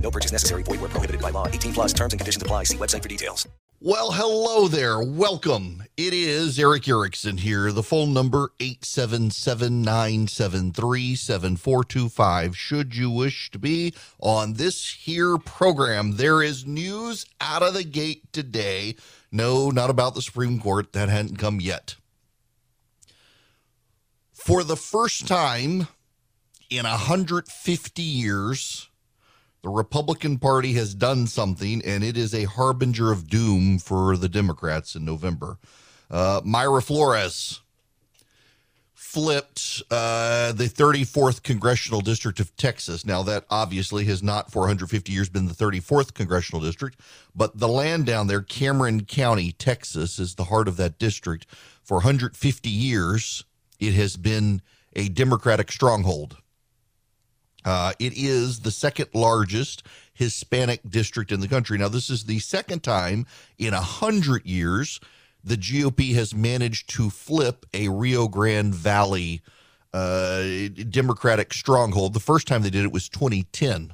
No purchase necessary. Void where prohibited by law. 18 plus terms and conditions apply. See website for details. Well, hello there. Welcome. It is Erick Erickson here. The phone number 877-973-7425. Should you wish to be on this here program, there is news out of the gate today. No, not about the Supreme Court. That hadn't come yet. For the first time in 150 years, the Republican Party has done something, and it is a harbinger of doom for the Democrats in November. Uh, Mayra Flores flipped uh, the 34th congressional district of Texas. Now, that obviously has not for 150 years been the 34th congressional district, but the land down there, Cameron County, Texas, is the heart of that district. For 150 years, it has been a Democratic stronghold. Uh, it is the second largest Hispanic district in the country. Now, this is the second time in a hundred years the GOP has managed to flip a Rio Grande Valley uh, Democratic stronghold. The first time they did it was 2010.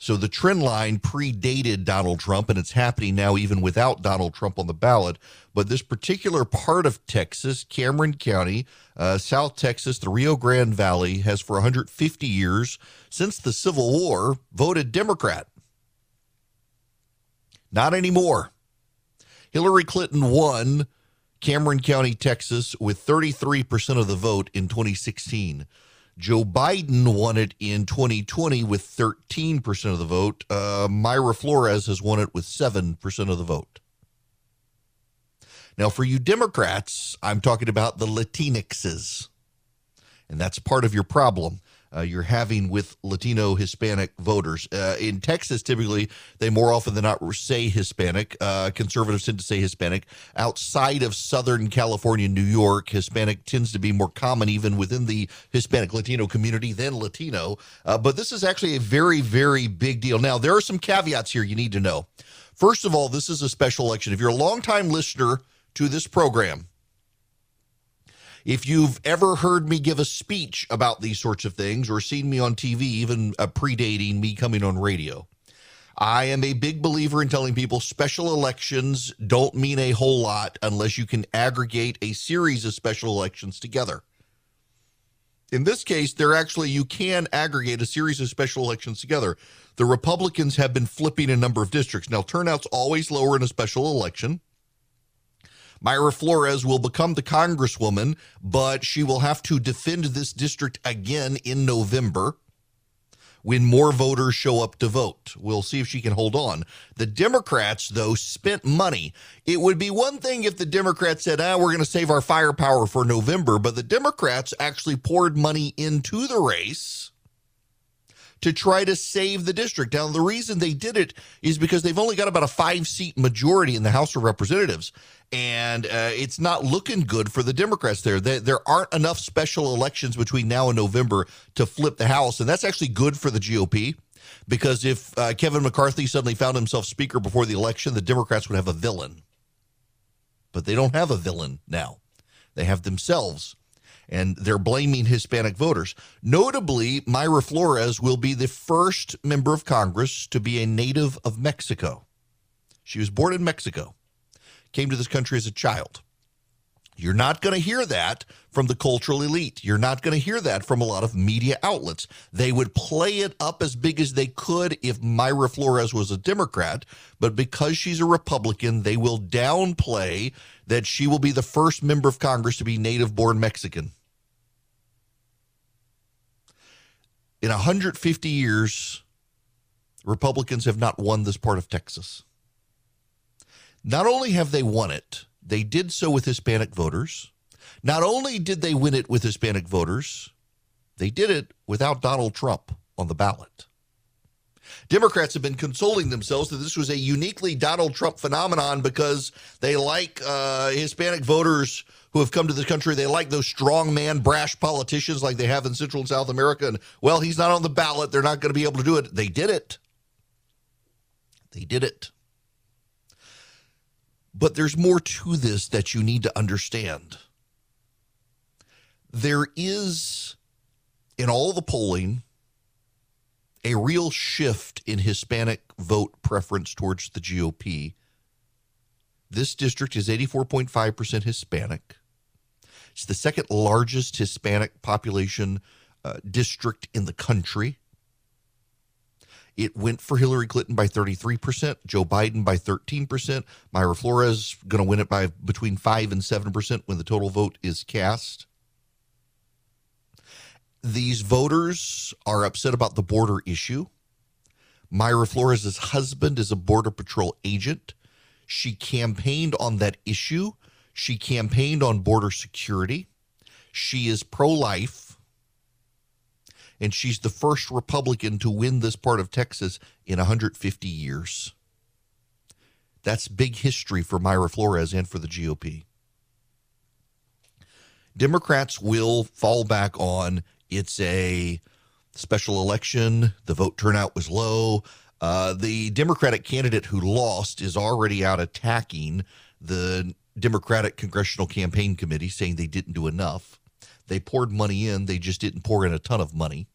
So the trend line predated Donald Trump, and it's happening now even without Donald Trump on the ballot. But this particular part of Texas, Cameron County, uh, South Texas, the Rio Grande Valley, has for 150 years since the Civil War voted Democrat. Not anymore. Hillary Clinton won Cameron County, Texas, with 33% of the vote in 2016. Joe Biden won it in 2020 with 13% of the vote. Uh, Mayra Flores has won it with 7% of the vote. Now, for you Democrats, I'm talking about the Latinxes. And that's part of your problem uh, you're having with Latino Hispanic voters. Uh, in Texas, typically, they more often than not say Hispanic. Uh, conservatives tend to say Hispanic. Outside of Southern California, New York, Hispanic tends to be more common even within the Hispanic Latino community than Latino. Uh, but this is actually a very, very big deal. Now, there are some caveats here you need to know. First of all, this is a special election. If you're a longtime listener to this program, if you've ever heard me give a speech about these sorts of things or seen me on TV, even uh, predating me coming on radio, I am a big believer in telling people special elections don't mean a whole lot unless you can aggregate a series of special elections together. In this case, there actually you can aggregate a series of special elections together. The Republicans have been flipping a number of districts. Now, turnout's always lower in a special election. Mayra Flores will become the congresswoman, but she will have to defend this district again in November when more voters show up to vote. We'll see if she can hold on. The Democrats, though, spent money. It would be one thing if the Democrats said, ah, we're going to save our firepower for November, but the Democrats actually poured money into the race to try to save the district. Now, the reason they did it is because they've only got about a five seat majority in the House of Representatives. And uh, it's not looking good for the Democrats there. there. There aren't enough special elections between now and November to flip the House. And that's actually good for the GOP because if uh, Kevin McCarthy suddenly found himself Speaker before the election, the Democrats would have a villain. But they don't have a villain now, they have themselves and they're blaming Hispanic voters. Notably, Mayra Flores will be the first member of Congress to be a native of Mexico. She was born in Mexico, came to this country as a child. You're not going to hear that from the cultural elite. You're not going to hear that from a lot of media outlets. They would play it up as big as they could if Mayra Flores was a Democrat, but because she's a Republican, they will downplay that she will be the first member of Congress to be native born Mexican. In 150 years, Republicans have not won this part of Texas. Not only have they won it, they did so with Hispanic voters. Not only did they win it with Hispanic voters, they did it without Donald Trump on the ballot. Democrats have been consoling themselves that this was a uniquely Donald Trump phenomenon because they like uh, Hispanic voters who have come to the country. They like those strong man, brash politicians like they have in Central and South America. And, well, he's not on the ballot. They're not going to be able to do it. They did it. They did it. But there's more to this that you need to understand. There is, in all the polling, a real shift in Hispanic vote preference towards the GOP. This district is 84.5% Hispanic. It's the second largest Hispanic population uh, district in the country. It went for Hillary Clinton by 33%, Joe Biden by 13%, Mayra Flores going to win it by between 5 and 7% when the total vote is cast. These voters are upset about the border issue. Mayra Flores' husband is a Border Patrol agent. She campaigned on that issue. She campaigned on border security. She is pro life. And she's the first Republican to win this part of Texas in 150 years. That's big history for Mayra Flores and for the GOP. Democrats will fall back on it's a special election. The vote turnout was low. Uh, the Democratic candidate who lost is already out attacking the Democratic Congressional Campaign Committee, saying they didn't do enough. They poured money in, they just didn't pour in a ton of money.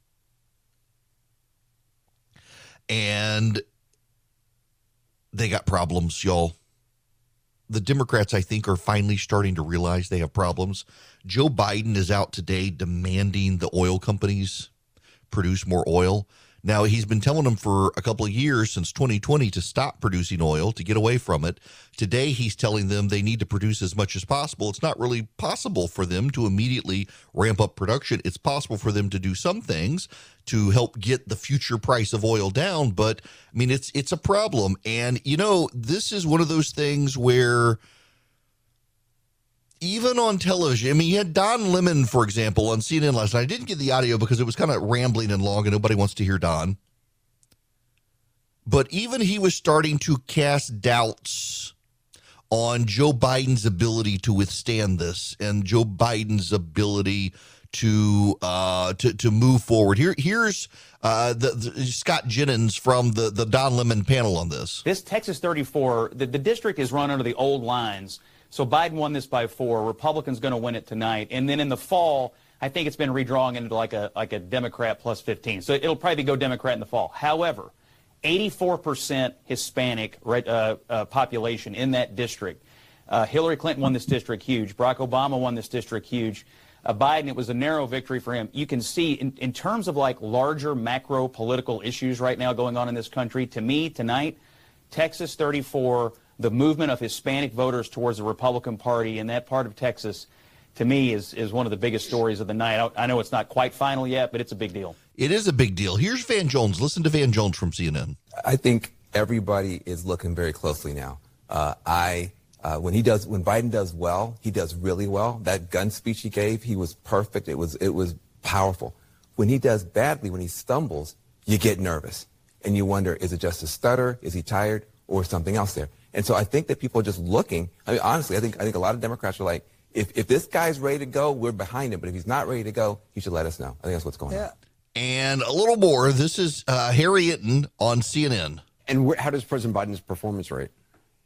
And they got problems, y'all. The Democrats, I think, are finally starting to realize they have problems. Joe Biden is out today demanding the oil companies produce more oil. Now, he's been telling them for a couple of years since 2020 to stop producing oil, to get away from it. Today, he's telling them they need to produce as much as possible. It's not really possible for them to immediately ramp up production. It's possible for them to do some things to help get the future price of oil down, but I mean, it's it's a problem. And you know, this is one of those things where even on television, I mean, you had Don Lemon, for example, on CNN last night. I didn't get the audio because it was kind of rambling and long, and nobody wants to hear Don. But even he was starting to cast doubts on Joe Biden's ability to withstand this and Joe Biden's ability to uh, to to move forward. Here, here's uh, the, the, Scott Jennings from the the Don Lemon panel on this. This Texas 34, the, the district is run under the old lines so Biden won this by four. Republicans going to win it tonight. And then in the fall, I think it's been redrawn into like a like a Democrat plus 15. So it'll probably go Democrat in the fall. However, 84% Hispanic uh, uh, population in that district. Uh, Hillary Clinton won this district huge. Barack Obama won this district huge. Uh, Biden, it was a narrow victory for him. You can see in, in terms of like larger macro political issues right now going on in this country, to me tonight, Texas 34 the movement of Hispanic voters towards the Republican Party in that part of Texas, to me, is, is one of the biggest stories of the night. I, I know it's not quite final yet, but it's a big deal. It is a big deal. Here's Van Jones. Listen to Van Jones from CNN. I think everybody is looking very closely now. Uh, I uh, when he does when Biden does well, he does really well. That gun speech he gave, he was perfect. It was it was powerful. When he does badly, when he stumbles, you get nervous and you wonder: is it just a stutter? Is he tired, or something else there? And so I think that people are just looking. I mean, honestly, I think I think a lot of Democrats are like, if, if this guy's ready to go, we're behind him. But if he's not ready to go, he should let us know. I think that's what's going yeah. on. And a little more. This is uh, Harry Enten on CNN. And wh- how does President Biden's performance rate?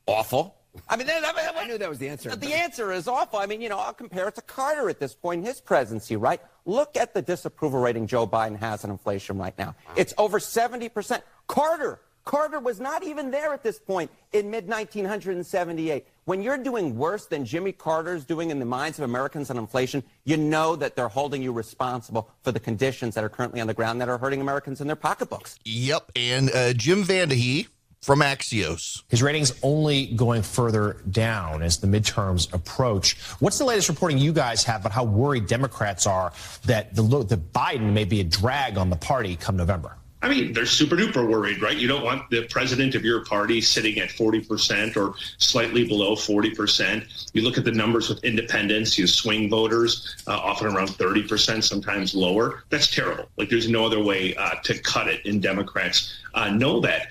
Awful. I mean, I, mean, I knew that was the answer. The answer is awful. I mean, you know, I'll compare it to Carter at this point in his presidency, right? Look at the disapproval rating Joe Biden has on inflation right now. Wow. It's over 70%. Carter Carter was not even there at this point in mid 1978. When you're doing worse than Jimmy Carter's doing in the minds of Americans on inflation, you know that they're holding you responsible for the conditions that are currently on the ground that are hurting Americans in their pocketbooks. Yep. And uh, Jim VandeHei from Axios. His ratings only going further down as the midterms approach. What's the latest reporting you guys have about how worried Democrats are that the, the Biden may be a drag on the party come November? I mean, they're super duper worried, right? You don't want the president of your party sitting at 40% or slightly below 40%. You look at the numbers with independents, you swing voters, uh, often around 30%, sometimes lower. That's terrible. Like, there's no other way uh, to cut it, and Democrats uh, know that.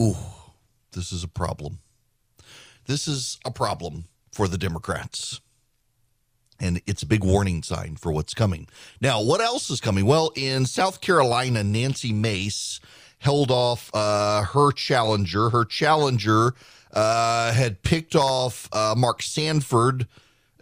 Ooh, this is a problem. This is a problem for the Democrats. And it's a big warning sign for what's coming. Now, what else is coming? Well, in South Carolina, Nancy Mace held off uh, her challenger. Her challenger uh, had picked off uh, Mark Sanford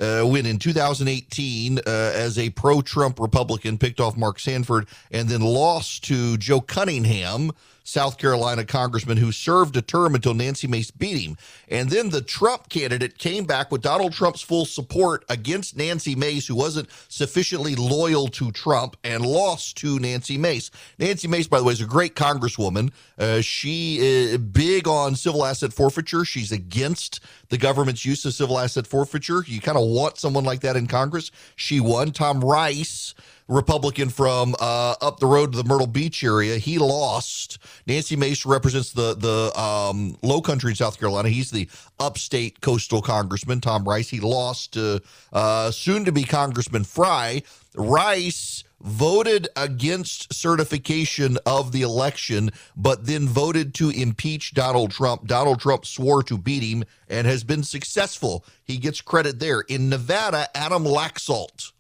uh, when in 2018, uh, as a pro Trump Republican, picked off Mark Sanford and then lost to Joe Cunningham, South Carolina congressman who served a term until Nancy Mace beat him. And then the Trump candidate came back with Donald Trump's full support against Nancy Mace, who wasn't sufficiently loyal to Trump, and lost to Nancy Mace. Nancy Mace, by the way, is a great congresswoman. Uh, she is big on civil asset forfeiture. She's against the government's use of civil asset forfeiture. You kind of want someone like that in Congress. She won. Tom Rice Republican from uh, up the road to the Myrtle Beach area. He lost. Nancy Mace represents the the um, Low Country in South Carolina. He's the upstate coastal congressman. Tom Rice. He lost to uh, soon to be Congressman Fry. Rice voted against certification of the election, but then voted to impeach Donald Trump. Donald Trump swore to beat him and has been successful. He gets credit there. In Nevada, Adam Laxalt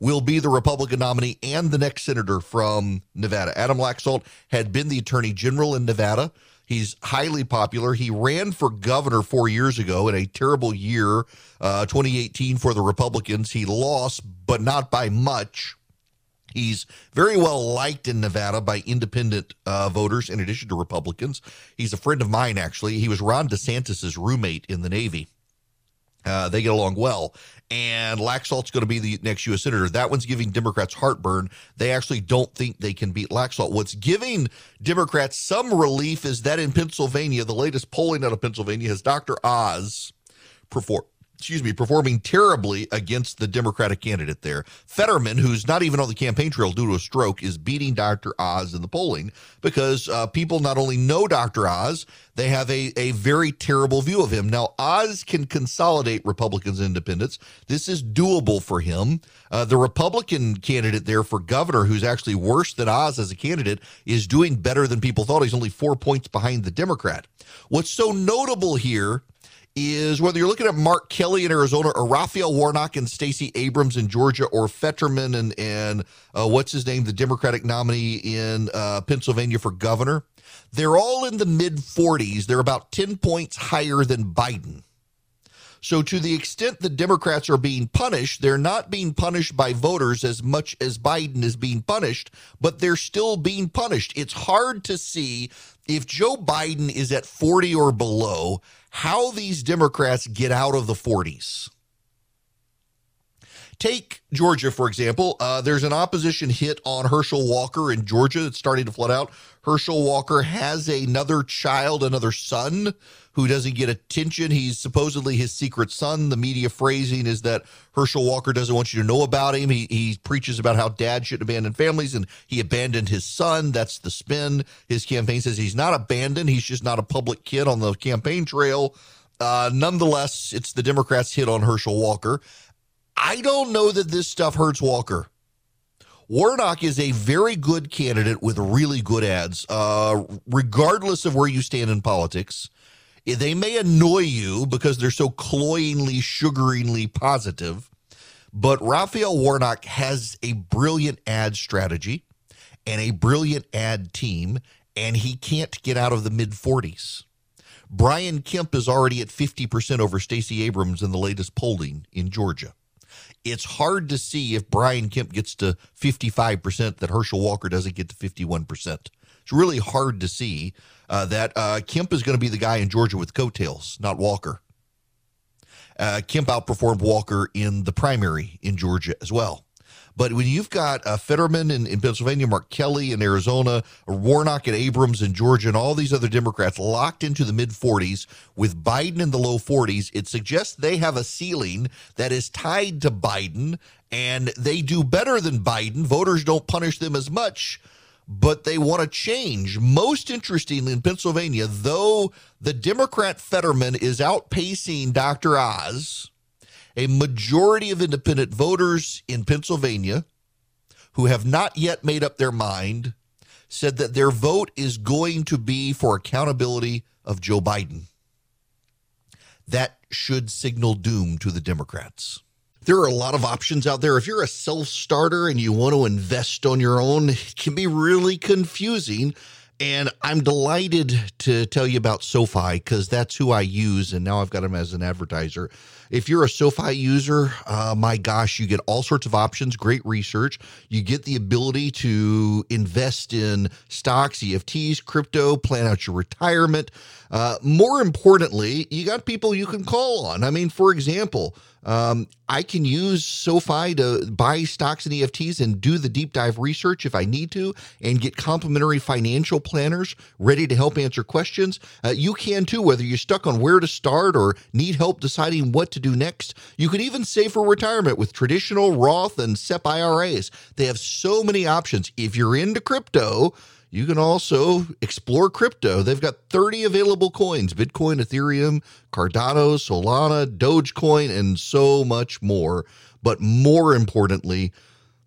will be the Republican nominee and the next senator from Nevada. Adam Laxalt had been the attorney general in Nevada. He's highly popular. He ran for governor four years ago in a terrible year, uh, 2018, for the Republicans. He lost, but not by much. He's very well liked in Nevada by independent uh, voters, in addition to Republicans. He's a friend of mine, actually. He was Ron DeSantis's roommate in the Navy. Uh, they get along well. And Laxalt's going to be the next U.S. Senator. That one's giving Democrats heartburn. They actually don't think they can beat Laxalt. What's giving Democrats some relief is that in Pennsylvania, the latest polling out of Pennsylvania has Dr. Oz perform, excuse me, performing terribly against the Democratic candidate there. Fetterman, who's not even on the campaign trail due to a stroke, is beating Dr. Oz in the polling because uh, people not only know Dr. Oz, they have a, a very terrible view of him. Now, Oz can consolidate Republicans and independents. This is doable for him. Uh, the Republican candidate there for governor, who's actually worse than Oz as a candidate, is doing better than people thought. He's only four points behind the Democrat. What's so notable here is whether you're looking at Mark Kelly in Arizona or Raphael Warnock and Stacey Abrams in Georgia or Fetterman and and uh, what's his name, the Democratic nominee in uh, Pennsylvania for governor. They're all in the mid 40s. They're about 10 points higher than Biden. So, to the extent the Democrats are being punished, they're not being punished by voters as much as Biden is being punished, but they're still being punished. It's hard to see if Joe Biden is at 40 or below, how these Democrats get out of the 40s. Take Georgia, for example. Uh, there's an opposition hit on Herschel Walker in Georgia that's starting to flood out. Herschel Walker has another child, another son who doesn't get attention. He's supposedly his secret son. The media phrasing is that Herschel Walker doesn't want you to know about him. He, he preaches about how dad should abandon families and he abandoned his son. That's the spin. His campaign says he's not abandoned. He's just not a public kid on the campaign trail. Uh, nonetheless, it's the Democrats' hit on Herschel Walker. I don't know that this stuff hurts Walker. Warnock is a very good candidate with really good ads, uh, regardless of where you stand in politics. They may annoy you because they're so cloyingly, sugaringly positive, but Raphael Warnock has a brilliant ad strategy and a brilliant ad team, and he can't get out of the mid 40s. Brian Kemp is already at 50% over Stacey Abrams in the latest polling in Georgia it's hard to see if Brian Kemp gets to 55% that Herschel Walker doesn't get to 51%. It's really hard to see uh, that uh, Kemp is going to be the guy in Georgia with coattails, not Walker. Uh, Kemp outperformed Walker in the primary in Georgia as well. But when you've got uh, Fetterman in, in Pennsylvania, Mark Kelly in Arizona, Warnock and Abrams in Georgia, and all these other Democrats locked into the mid 40s with Biden in the low 40s, it suggests they have a ceiling that is tied to Biden and they do better than Biden. Voters don't punish them as much but they want to change. Most interestingly, in Pennsylvania, though the Democrat Fetterman is outpacing Dr. Oz, a majority of independent voters in Pennsylvania who have not yet made up their mind said that their vote is going to be for accountability of Joe Biden. That should signal doom to the Democrats. There are a lot of options out there. If you're a self starter and you want to invest on your own, it can be really confusing. And I'm delighted to tell you about SoFi because that's who I use. And now I've got them as an advertiser. If you're a SoFi user, uh, my gosh, you get all sorts of options, great research. You get the ability to invest in stocks, EFTs, crypto, plan out your retirement. Uh, more importantly, you got people you can call on. I mean, for example, um, I can use SoFi to buy stocks and EFTs and do the deep dive research if I need to and get complimentary financial planners ready to help answer questions. Uh, you can too, whether you're stuck on where to start or need help deciding what to do next. You can even save for retirement with traditional Roth and SEP IRAs. They have so many options. If you're into crypto, you can also explore crypto. They've got 30 available coins Bitcoin, Ethereum, Cardano, Solana, Dogecoin, and so much more. But more importantly,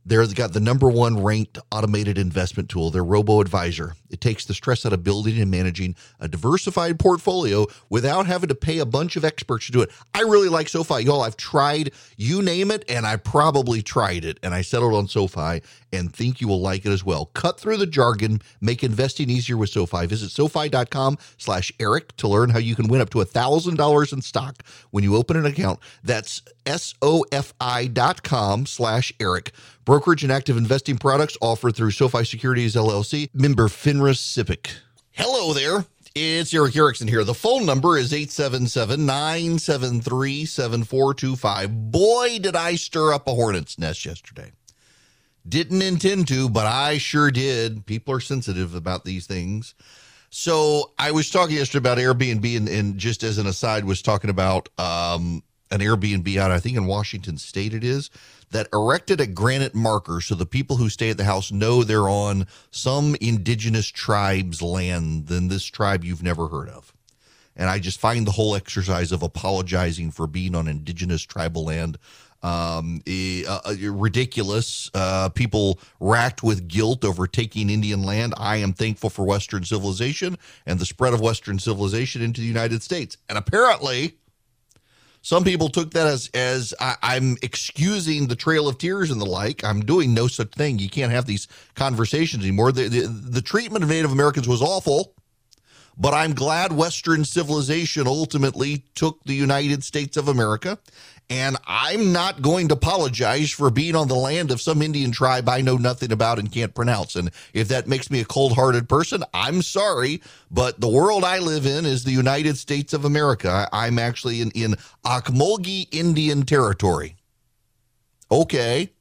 They've got the number one ranked automated investment tool, their Robo Advisor. It takes the stress out of building and managing a diversified portfolio without having to pay a bunch of experts to do it. I really like SoFi. Y'all, I've tried, you name it, and I probably tried it, and I settled on SoFi and think you will like it as well. Cut through the jargon, make investing easier with SoFi. Visit SoFi.com slash Eric to learn how you can win up to $1,000 in stock when you open an account. That's S-O-F-I.com slash Eric. Brokerage and active investing products offered through SoFi Securities LLC, member FINRA SIPC. Hello there. It's Erick Erickson here. The phone number is 877 973 7425. Boy, did I stir up a hornet's nest yesterday. Didn't intend to, but I sure did. People are sensitive about these things. So I was talking yesterday about Airbnb, and, and just as an aside, was talking about um, an Airbnb out, I think in Washington State it is, that erected a granite marker so the people who stay at the house know they're on some indigenous tribe's land than this tribe you've never heard of. And I just find the whole exercise of apologizing for being on indigenous tribal land um, uh, ridiculous. Uh, people racked with guilt over taking Indian land. I am thankful for Western civilization and the spread of Western civilization into the United States. And apparently, some people took that as as I, am excusing the Trail of Tears and the like. I'm doing no such thing. You can't have these conversations anymore. The, the, the treatment of Native Americans was awful, but I'm glad Western civilization ultimately took the United States of America and I'm not going to apologize for being on the land of some Indian tribe I know nothing about and can't pronounce. And if that makes me a cold hearted person, I'm sorry. But the world I live in is the United States of America. I'm actually in, in Ocmulgee Indian Territory. Okay.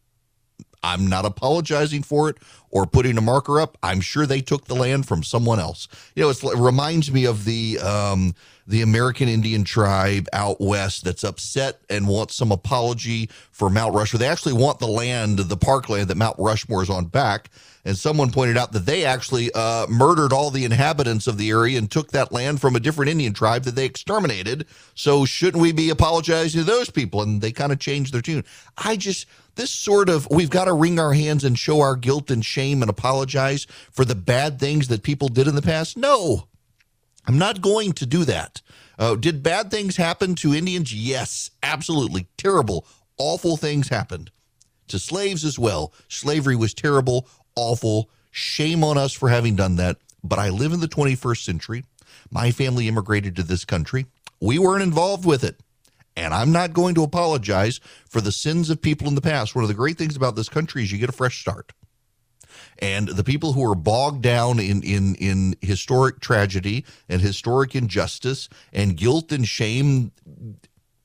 I'm not apologizing for it or putting a marker up. I'm sure they took the land from someone else. You know, it reminds me of the um, the American Indian tribe out west that's upset and wants some apology for Mount Rushmore. They actually want the land, the parkland that Mount Rushmore is on back. And someone pointed out that they actually uh, murdered all the inhabitants of the area and took that land from a different Indian tribe that they exterminated. So shouldn't we be apologizing to those people? And they kind of changed their tune. I just this sort of we've got to wring our hands and show our guilt and shame and apologize for the bad things that people did in the past. No, I'm not going to do that. Uh, did bad things happen to Indians? Yes, absolutely. Terrible, awful things happened to slaves as well. Slavery was terrible, awful. Shame on us for having done that. But I live in the 21st century. My family immigrated to this country. We weren't involved with it. And I'm not going to apologize for the sins of people in the past. One of the great things about this country is you get a fresh start. And the people who are bogged down in, in, in historic tragedy and historic injustice and guilt and shame,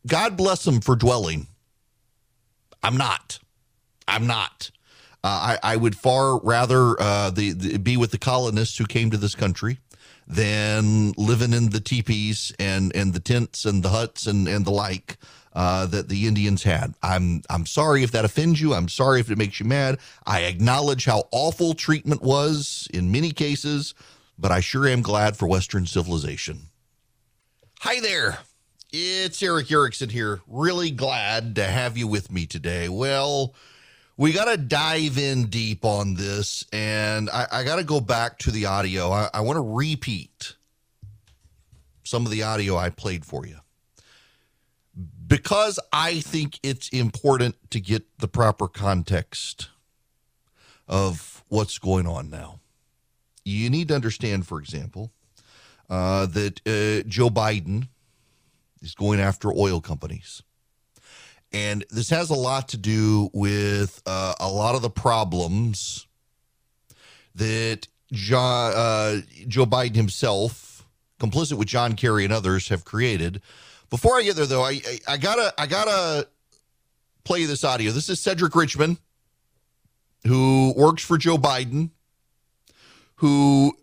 God bless them for dwelling. I'm not. I'm not. Uh, I, I would far rather uh, the, the, be with the colonists who came to this country than living in the teepees and, and the tents and the huts and, and the like uh, that the Indians had. I'm I'm sorry if that offends you. I'm sorry if it makes you mad. I acknowledge how awful treatment was in many cases, but I sure am glad for Western civilization. Hi there. It's Erick Erickson here. Really glad to have you with me today. Well, we got to dive in deep on this, and I, I got to go back to the audio. I, I want to repeat some of the audio I played for you because I think it's important to get the proper context of what's going on now. You need to understand, for example, uh, that uh, Joe Biden is going after oil companies. And this has a lot to do with uh, a lot of the problems that uh, Joe Biden himself, complicit with John Kerry and others, have created. Before I get there, though, I, I, I gotta I gotta play this audio. This is Cedric Richmond, who works for Joe Biden, who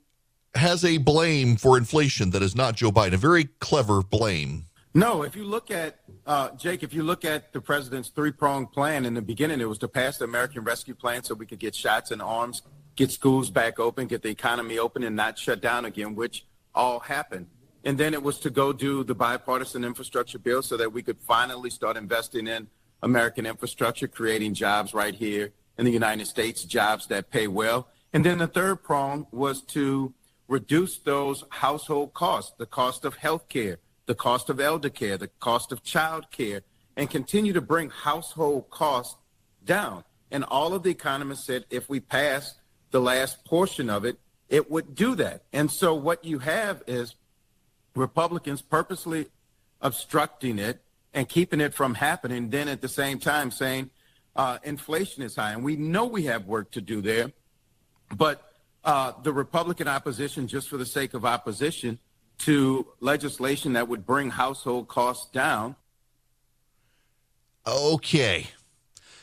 has a blame for inflation that is not Joe Biden. A very clever blame. No, if you look at uh, Jake, if you look at the president's three-pronged plan in the beginning, it was to pass the American Rescue Plan so we could get shots and arms, get schools back open, get the economy open, and not shut down again, which all happened. And then it was to go do the bipartisan infrastructure bill so that we could finally start investing in American infrastructure, creating jobs right here in the United States, jobs that pay well. And then the third prong was to reduce those household costs, the cost of health care, the cost of elder care, the cost of child care, and continue to bring household costs down. And all of the economists said if we pass the last portion of it, it would do that. And so what you have is Republicans purposely obstructing it and keeping it from happening, then at the same time saying uh, inflation is high. And we know we have work to do there. But uh, the Republican opposition, just for the sake of opposition, to legislation that would bring household costs down. Okay.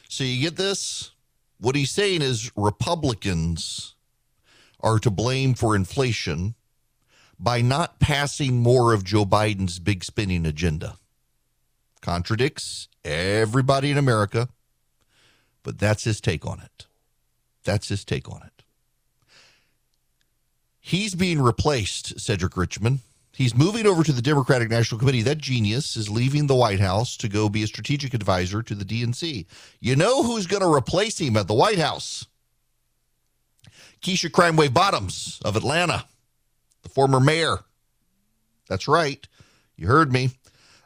So you get this? What he's saying is Republicans are to blame for inflation by not passing more of Joe Biden's big spending agenda. Contradicts everybody in America, but that's his take on it. That's his take on it. He's being replaced, Cedric Richmond. He's moving over to the Democratic National Committee. That genius is leaving the White House to go be a strategic advisor to the DNC. You know who's going to replace him at the White House? Keisha Crime Wave Bottoms of Atlanta, the former mayor. That's right. You heard me.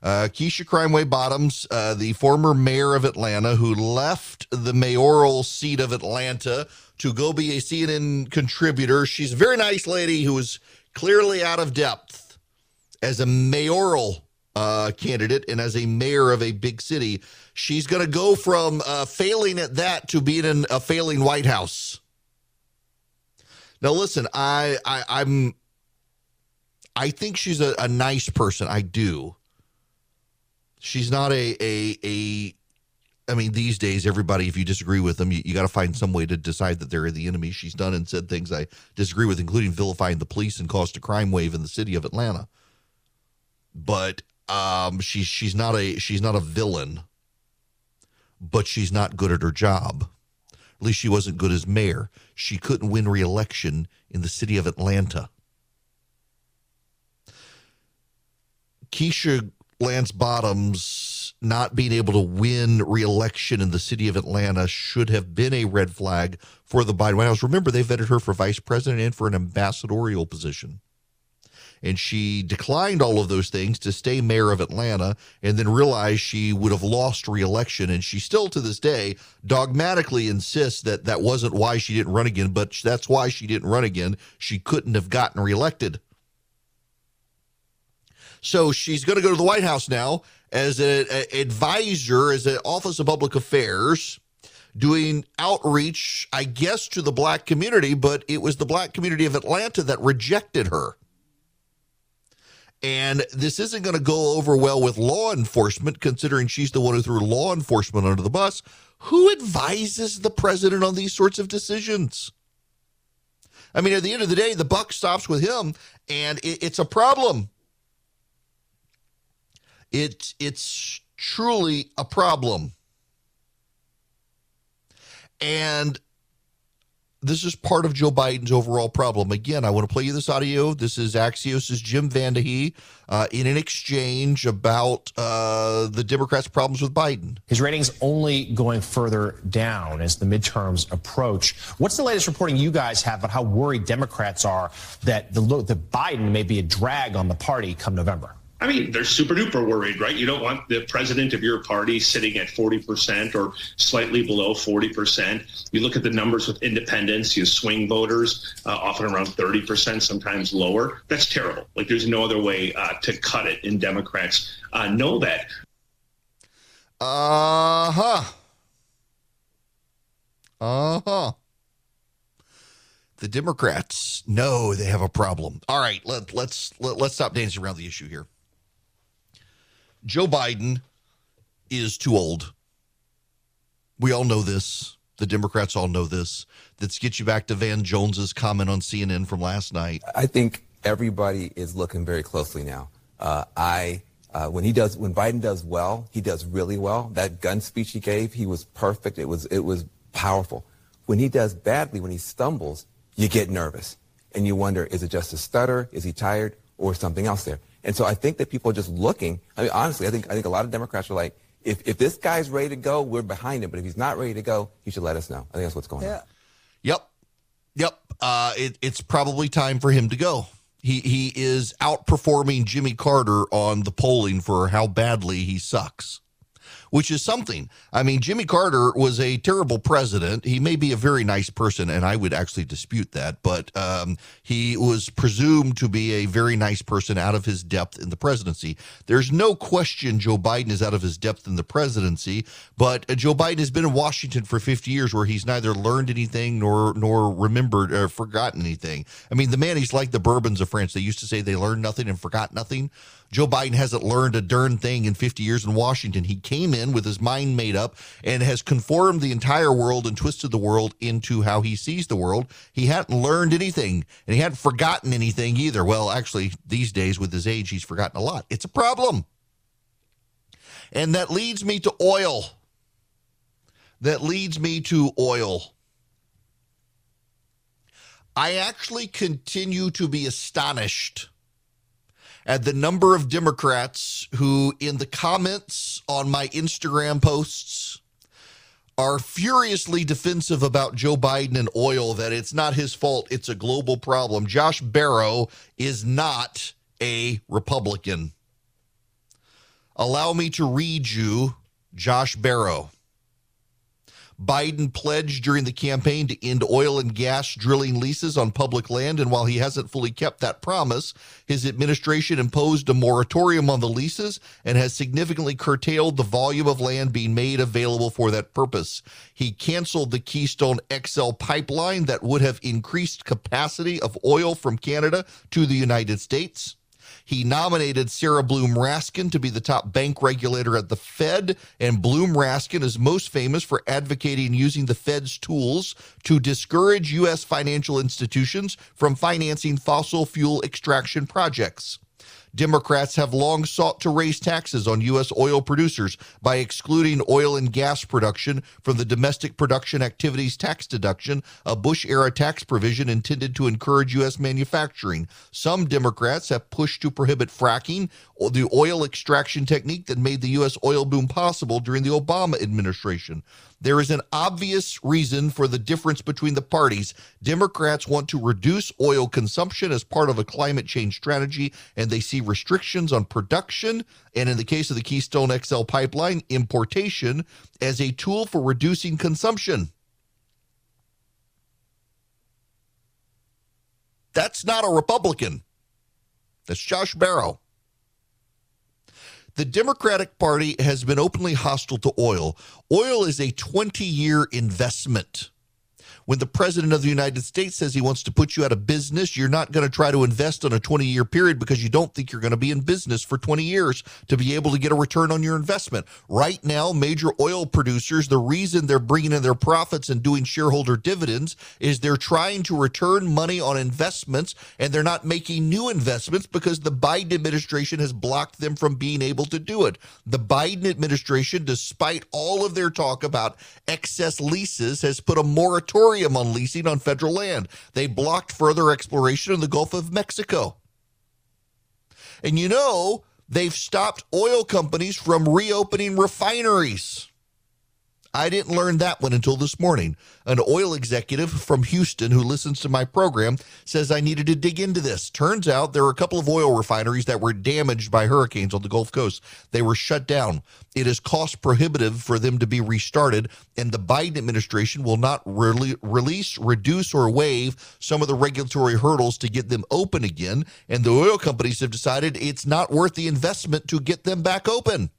Uh, Keisha Crime Wave Bottoms, uh, the former mayor of Atlanta, who left the mayoral seat of Atlanta to go be a CNN contributor. She's a very nice lady who is clearly out of depth as a mayoral uh, candidate and as a mayor of a big city. She's going to go from uh, failing at that to being in a failing White House. Now, listen, I, I I'm I think she's a, a nice person. I do. She's not a a a I mean, these days, everybody, if you disagree with them, you, you got to find some way to decide that they're the enemy. She's done and said things I disagree with, including vilifying the police and caused a crime wave in the city of Atlanta. But um, she's she's not a she's not a villain, but she's not good at her job. At least she wasn't good as mayor. She couldn't win re-election in the city of Atlanta. Keisha Lance Bottoms not being able to win re-election in the city of Atlanta should have been a red flag for the Biden White House. Remember, they vetted her for vice president and for an ambassadorial position. And she declined all of those things to stay mayor of Atlanta and then realized she would have lost re-election. And she still to this day dogmatically insists that that wasn't why she didn't run again, but that's why she didn't run again. She couldn't have gotten reelected. So she's going to go to the White House now as an advisor, as an Office of Public Affairs. doing outreach, I guess, to the black community, but it was the black community of Atlanta that rejected her. And this isn't going to go over well with law enforcement, considering she's the one who threw law enforcement under the bus. Who advises the president on these sorts of decisions? I mean, at the end of the day, the buck stops with him, and it, it's a problem. It, it's truly a problem. And this is part of Joe Biden's overall problem. Again, I want to play you this audio. This is Axios' Jim VandeHei uh, in an exchange about uh, the Democrats' problems with Biden. His ratings only going further down as the midterms approach. What's the latest reporting you guys have about how worried Democrats are that the that Biden may be a drag on the party come November? I mean, they're super duper worried, right? You don't want the president of your party sitting at 40% or slightly below 40%. You look at the numbers with independents, you swing voters, uh, often around 30%, sometimes lower. That's terrible. Like, there's no other way uh, to cut it, and Democrats uh, know that. Uh huh. Uh huh. The Democrats know they have a problem. All right, let, let's let, let's stop dancing around the issue here. Joe Biden is too old. We all know this. The Democrats all know this. Let's get you back to Van Jones's comment on CNN from last night. I think everybody is looking very closely now. Uh, I uh, when he does when Biden does well, he does really well. That gun speech he gave, he was perfect. It was it was powerful. When he does badly, when he stumbles, you get nervous and you wonder, is it just a stutter? Is he tired? Or something else there? And so I think that people are just looking. I mean, honestly, I think I think a lot of Democrats are like, if, if this guy's ready to go, we're behind him. But if he's not ready to go, he should let us know. I think that's what's going yeah. on. Yep. Yep. Uh, it, it's probably time for him to go. He he is outperforming Jimmy Carter on the polling for how badly he sucks which is something. I mean, Jimmy Carter was a terrible president. He may be a very nice person, and I would actually dispute that, but um, he was presumed to be a very nice person out of his depth in the presidency. There's no question Joe Biden is out of his depth in the presidency, but uh, Joe Biden has been in Washington for 50 years where he's neither learned anything nor nor remembered or forgotten anything. I mean, the man, he's like the Bourbons of France. They used to say they learned nothing and forgot nothing. Joe Biden hasn't learned a darn thing in 50 years in Washington. He came in with his mind made up and has conformed the entire world and twisted the world into how he sees the world. He hadn't learned anything and he hadn't forgotten anything either. Well, actually, these days with his age, he's forgotten a lot. It's a problem. And that leads me to oil. That leads me to oil. I actually continue to be astonished at the number of Democrats who, in the comments on my Instagram posts, are furiously defensive about Joe Biden and oil, that it's not his fault, it's a global problem. Josh Barro is not a Republican. Allow me to read you Josh Barro. Biden pledged during the campaign to end oil and gas drilling leases on public land. And while he hasn't fully kept that promise, his administration imposed a moratorium on the leases and has significantly curtailed the volume of land being made available for that purpose. He canceled the Keystone XL pipeline that would have increased capacity of oil from Canada to the United States. He nominated Sarah Bloom Raskin to be the top bank regulator at the Fed. And Bloom Raskin is most famous for advocating using the Fed's tools to discourage U.S. financial institutions from financing fossil fuel extraction projects. Democrats have long sought to raise taxes on U.S. oil producers by excluding oil and gas production from the domestic production activities tax deduction, a Bush era tax provision intended to encourage U.S. manufacturing. Some Democrats have pushed to prohibit fracking, the oil extraction technique that made the U.S. oil boom possible during the Obama administration. There is an obvious reason for the difference between the parties. Democrats want to reduce oil consumption as part of a climate change strategy, and they see restrictions on production, and in the case of the Keystone XL pipeline, importation as a tool for reducing consumption. That's not a Republican. That's Josh Barro. The Democratic Party has been openly hostile to oil. Oil is a 20 year investment. When the president of the United States says he wants to put you out of business, you're not going to try to invest on a 20 year period because you don't think you're going to be in business for 20 years to be able to get a return on your investment. Right now, major oil producers, the reason they're bringing in their profits and doing shareholder dividends is they're trying to return money on investments and they're not making new investments because the Biden administration has blocked them from being able to do it. The Biden administration, despite all of their talk about excess leases, has put a moratorium on leasing on federal land. They blocked further exploration in the Gulf of Mexico. And you know, they've stopped oil companies from reopening refineries. I didn't learn that one until this morning. An oil executive from Houston who listens to my program says I needed to dig into this. Turns out there are a couple of oil refineries that were damaged by hurricanes on the Gulf Coast. They were shut down. It is cost prohibitive for them to be restarted, and the Biden administration will not re- release, reduce, or waive some of the regulatory hurdles to get them open again. And the oil companies have decided it's not worth the investment to get them back open.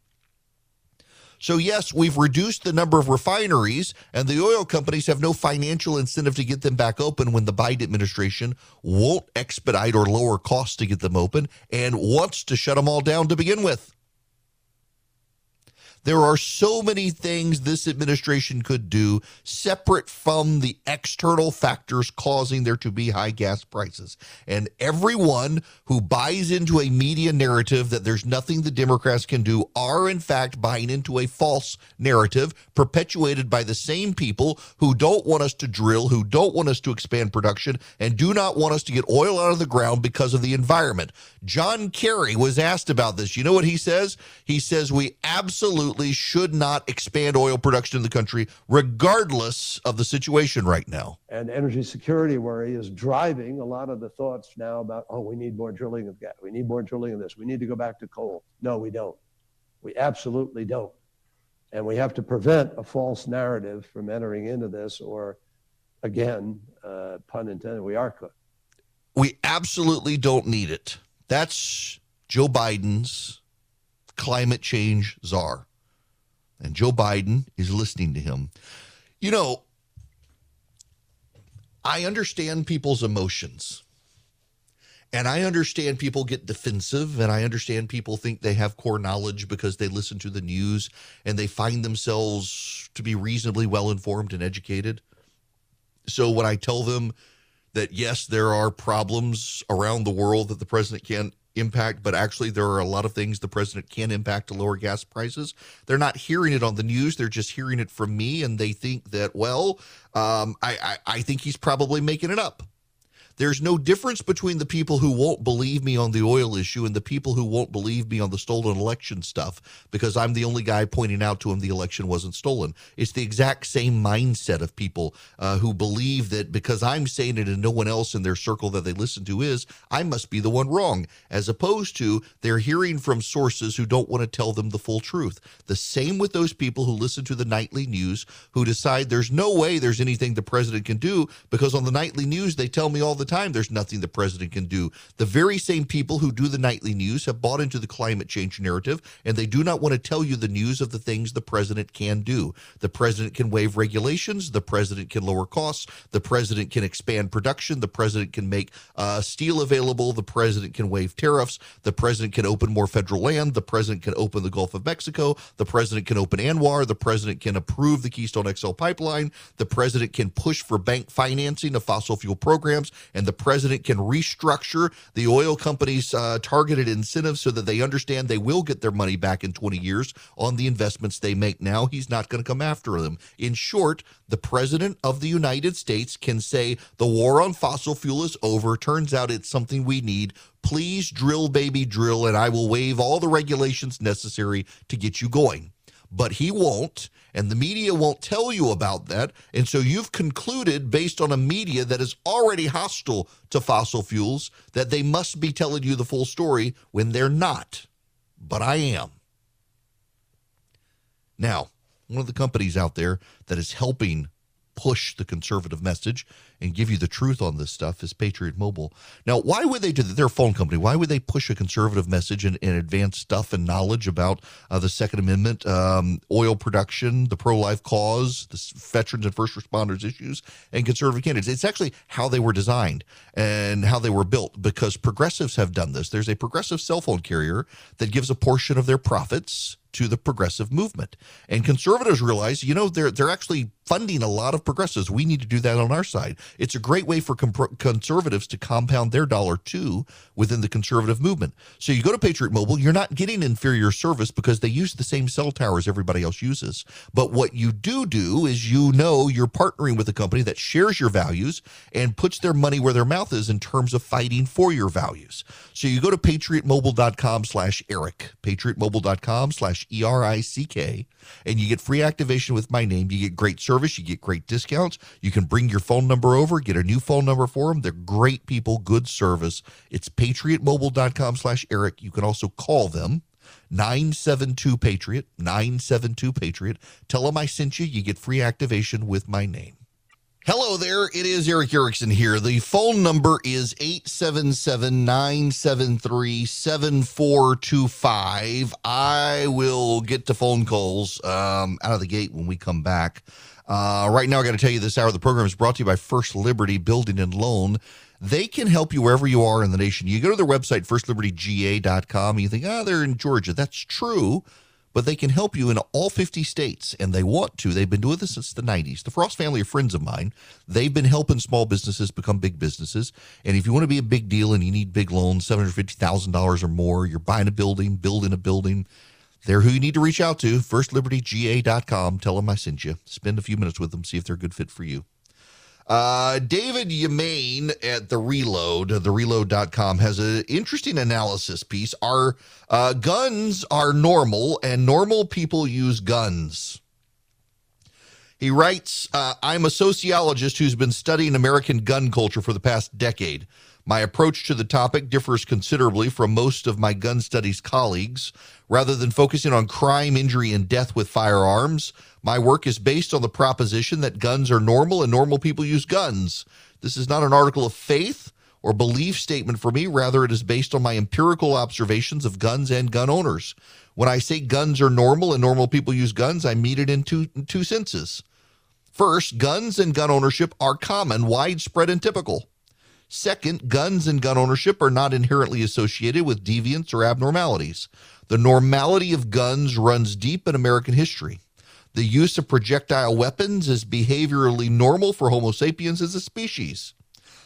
So, yes, we've reduced the number of refineries, and the oil companies have no financial incentive to get them back open when the Biden administration won't expedite or lower costs to get them open and wants to shut them all down to begin with. There are so many things this administration could do separate from the external factors causing there to be high gas prices. And everyone who buys into a media narrative that there's nothing the Democrats can do are, in fact, buying into a false narrative perpetuated by the same people who don't want us to drill, who don't want us to expand production, and do not want us to get oil out of the ground because of the environment. John Kerry was asked about this. You know what he says? He says, We absolutely should not expand oil production in the country, regardless of the situation right now. And energy security worry is driving a lot of the thoughts now about, oh, we need more drilling of gas. We need more drilling of this. We need to go back to coal. No, we don't. We absolutely don't. And we have to prevent a false narrative from entering into this, or again, uh, pun intended, we are cooked. We absolutely don't need it. That's Joe Biden's climate change czar and Joe Biden is listening to him. You know, I understand people's emotions. And I understand people get defensive, and I understand people think they have core knowledge because they listen to the news and they find themselves to be reasonably well informed and educated. So when I tell them that, yes, there are problems around the world that the president can't impact, but actually there are a lot of things the president can impact to lower gas prices. They're not hearing it on the news; they're just hearing it from me, and they think that well, um, I, I I think he's probably making it up. There's no difference between the people who won't believe me on the oil issue and the people who won't believe me on the stolen election stuff because I'm the only guy pointing out to him the election wasn't stolen. It's the exact same mindset of people uh, who believe that because I'm saying it and no one else in their circle that they listen to is, I must be the one wrong, as opposed to they're hearing from sources who don't want to tell them the full truth. The same with those people who listen to the nightly news who decide there's no way there's anything the president can do because on the nightly news they tell me all the time there's nothing the president can do. The very same people who do the nightly news have bought into the climate change narrative, and they do not want to tell you the news of the things the president can do. The president can waive regulations, the president can lower costs, the president can expand production, the president can make uh, steel available, the president can waive tariffs, the president can open more federal land, the president can open the Gulf of Mexico, the president can open ANWR, the president can approve the Keystone XL pipeline, the president can push for bank financing of fossil fuel programs, and the president can restructure the oil companies' uh, targeted incentives so that they understand they will get their money back in 20 years on the investments they make now. He's not going to come after them. In short, the president of the United States can say the war on fossil fuel is over. Turns out it's something we need. Please drill, baby, drill, and I will waive all the regulations necessary to get you going. But he won't and the media won't tell you about that. And so you've concluded, based on a media that is already hostile to fossil fuels, that they must be telling you the full story when they're not. But I am. Now, one of the companies out there that is helping push the conservative message and give you the truth on this stuff is Patriot Mobile. Now, why would they do that? They're a phone company. Why would they push a conservative message and, and advance stuff and knowledge about uh, the Second Amendment, um, oil production, the pro life cause, the veterans and first responders issues, and conservative candidates? It's actually how they were designed and how they were built because progressives have done this. There's a progressive cell phone carrier that gives a portion of their profits to the progressive movement. And conservatives realize, you know, they're they're actually funding a lot of progressives. We need to do that on our side. It's a great way for conservatives to compound their dollar too within the conservative movement. So you go to Patriot Mobile, you're not getting inferior service because they use the same cell towers everybody else uses. But what you do do is you know you're partnering with a company that shares your values and puts their money where their mouth is in terms of fighting for your values. So you go to patriotmobile.com slash Erick, patriotmobile.com slash E-R-I-C-K, and you get free activation with my name. You get great service. You get great discounts. You can bring your phone number over, get a new phone number for them. They're great people, good service. It's patriotmobile.com slash Erick. You can also call them. 972 Patriot, 972 Patriot. Tell them I sent you. You get free activation with my name. Hello there. It is Erick Erickson here. The phone number is 877 973 7425. I will get to phone calls um, out of the gate when we come back. Uh, right now, I got to tell you this hour the program is brought to you by First Liberty Building and Loan. They can help you wherever you are in the nation. You go to their website, firstlibertyga.com, and you think, ah, oh, they're in Georgia. That's true but they can help you in all 50 states, and they want to. They've been doing this since the 90s. The Frost family are friends of mine. They've been helping small businesses become big businesses. And if you want to be a big deal and you need big loans, $750,000 or more, you're buying a building, building a building, they're who you need to reach out to. FirstLibertyGA.com. Tell them I sent you. Spend a few minutes with them, see if they're a good fit for you. Uh, David Yamane at the Reload, the reload.com, has an interesting analysis piece. Our uh, guns are normal, and normal people use guns. He writes, uh, I'm a sociologist who's been studying American gun culture for the past decade. My approach to the topic differs considerably from most of my gun studies colleagues. Rather than focusing on crime, injury, and death with firearms, my work is based on the proposition that guns are normal and normal people use guns. This is not an article of faith or belief statement for me. Rather, it is based on my empirical observations of guns and gun owners. When I say guns are normal and normal people use guns, I mean it in two, in two senses. First, guns and gun ownership are common, widespread, and typical. Second, guns and gun ownership are not inherently associated with deviance or abnormalities. The normality of guns runs deep in American history. The use of projectile weapons is behaviorally normal for Homo sapiens as a species.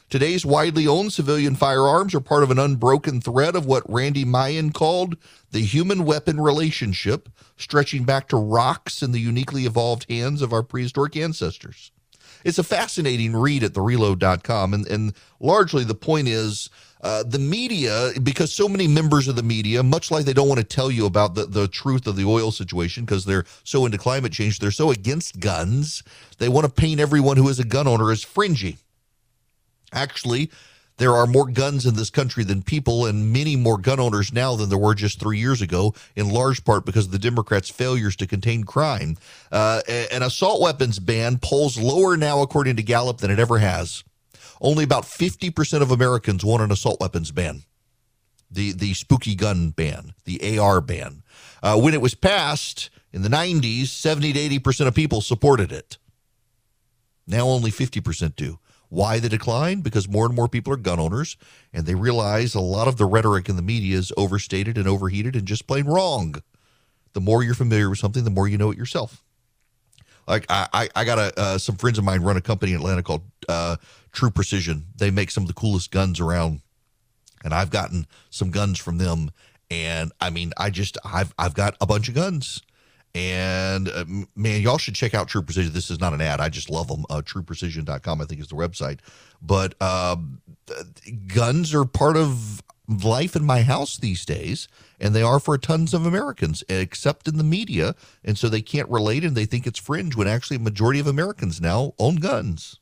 Today's widely owned civilian firearms are part of an unbroken thread of what Randy Mayen called the human weapon relationship, stretching back to rocks in the uniquely evolved hands of our prehistoric ancestors it's a fascinating read at thereload.com. And, and largely the point is uh, the media, because so many members of the media, much like they don't want to tell you about the, the truth of the oil situation because they're so into climate change, they're so against guns, they want to paint everyone who is a gun owner as fringy. Actually, there are more guns in this country than people, and many more gun owners now than there were just three years ago, in large part because of the Democrats' failures to contain crime. Uh, an assault weapons ban polls lower now, according to Gallup, than it ever has. Only about 50% of Americans want an assault weapons ban, the, the spooky gun ban, the AR ban. Uh, when it was passed in the 90s, 70 to 80% of people supported it. Now only 50% do. Why the decline? Because more and more people are gun owners and they realize a lot of the rhetoric in the media is overstated and overheated and just plain wrong. The more you're familiar with something, the more you know it yourself. Like I, I got a, uh, some friends of mine run a company in Atlanta called uh, True Precision. They make some of the coolest guns around, and I've gotten some guns from them. And I mean, I just I've I've got a bunch of guns and uh, man, y'all should check out True Precision. This is not an ad. I just love them. Uh, TruePrecision.com, I think, is the website. But uh, guns are part of life in my house these days, and they are for tons of Americans, except in the media. And so they can't relate and they think it's fringe when actually a majority of Americans now own guns.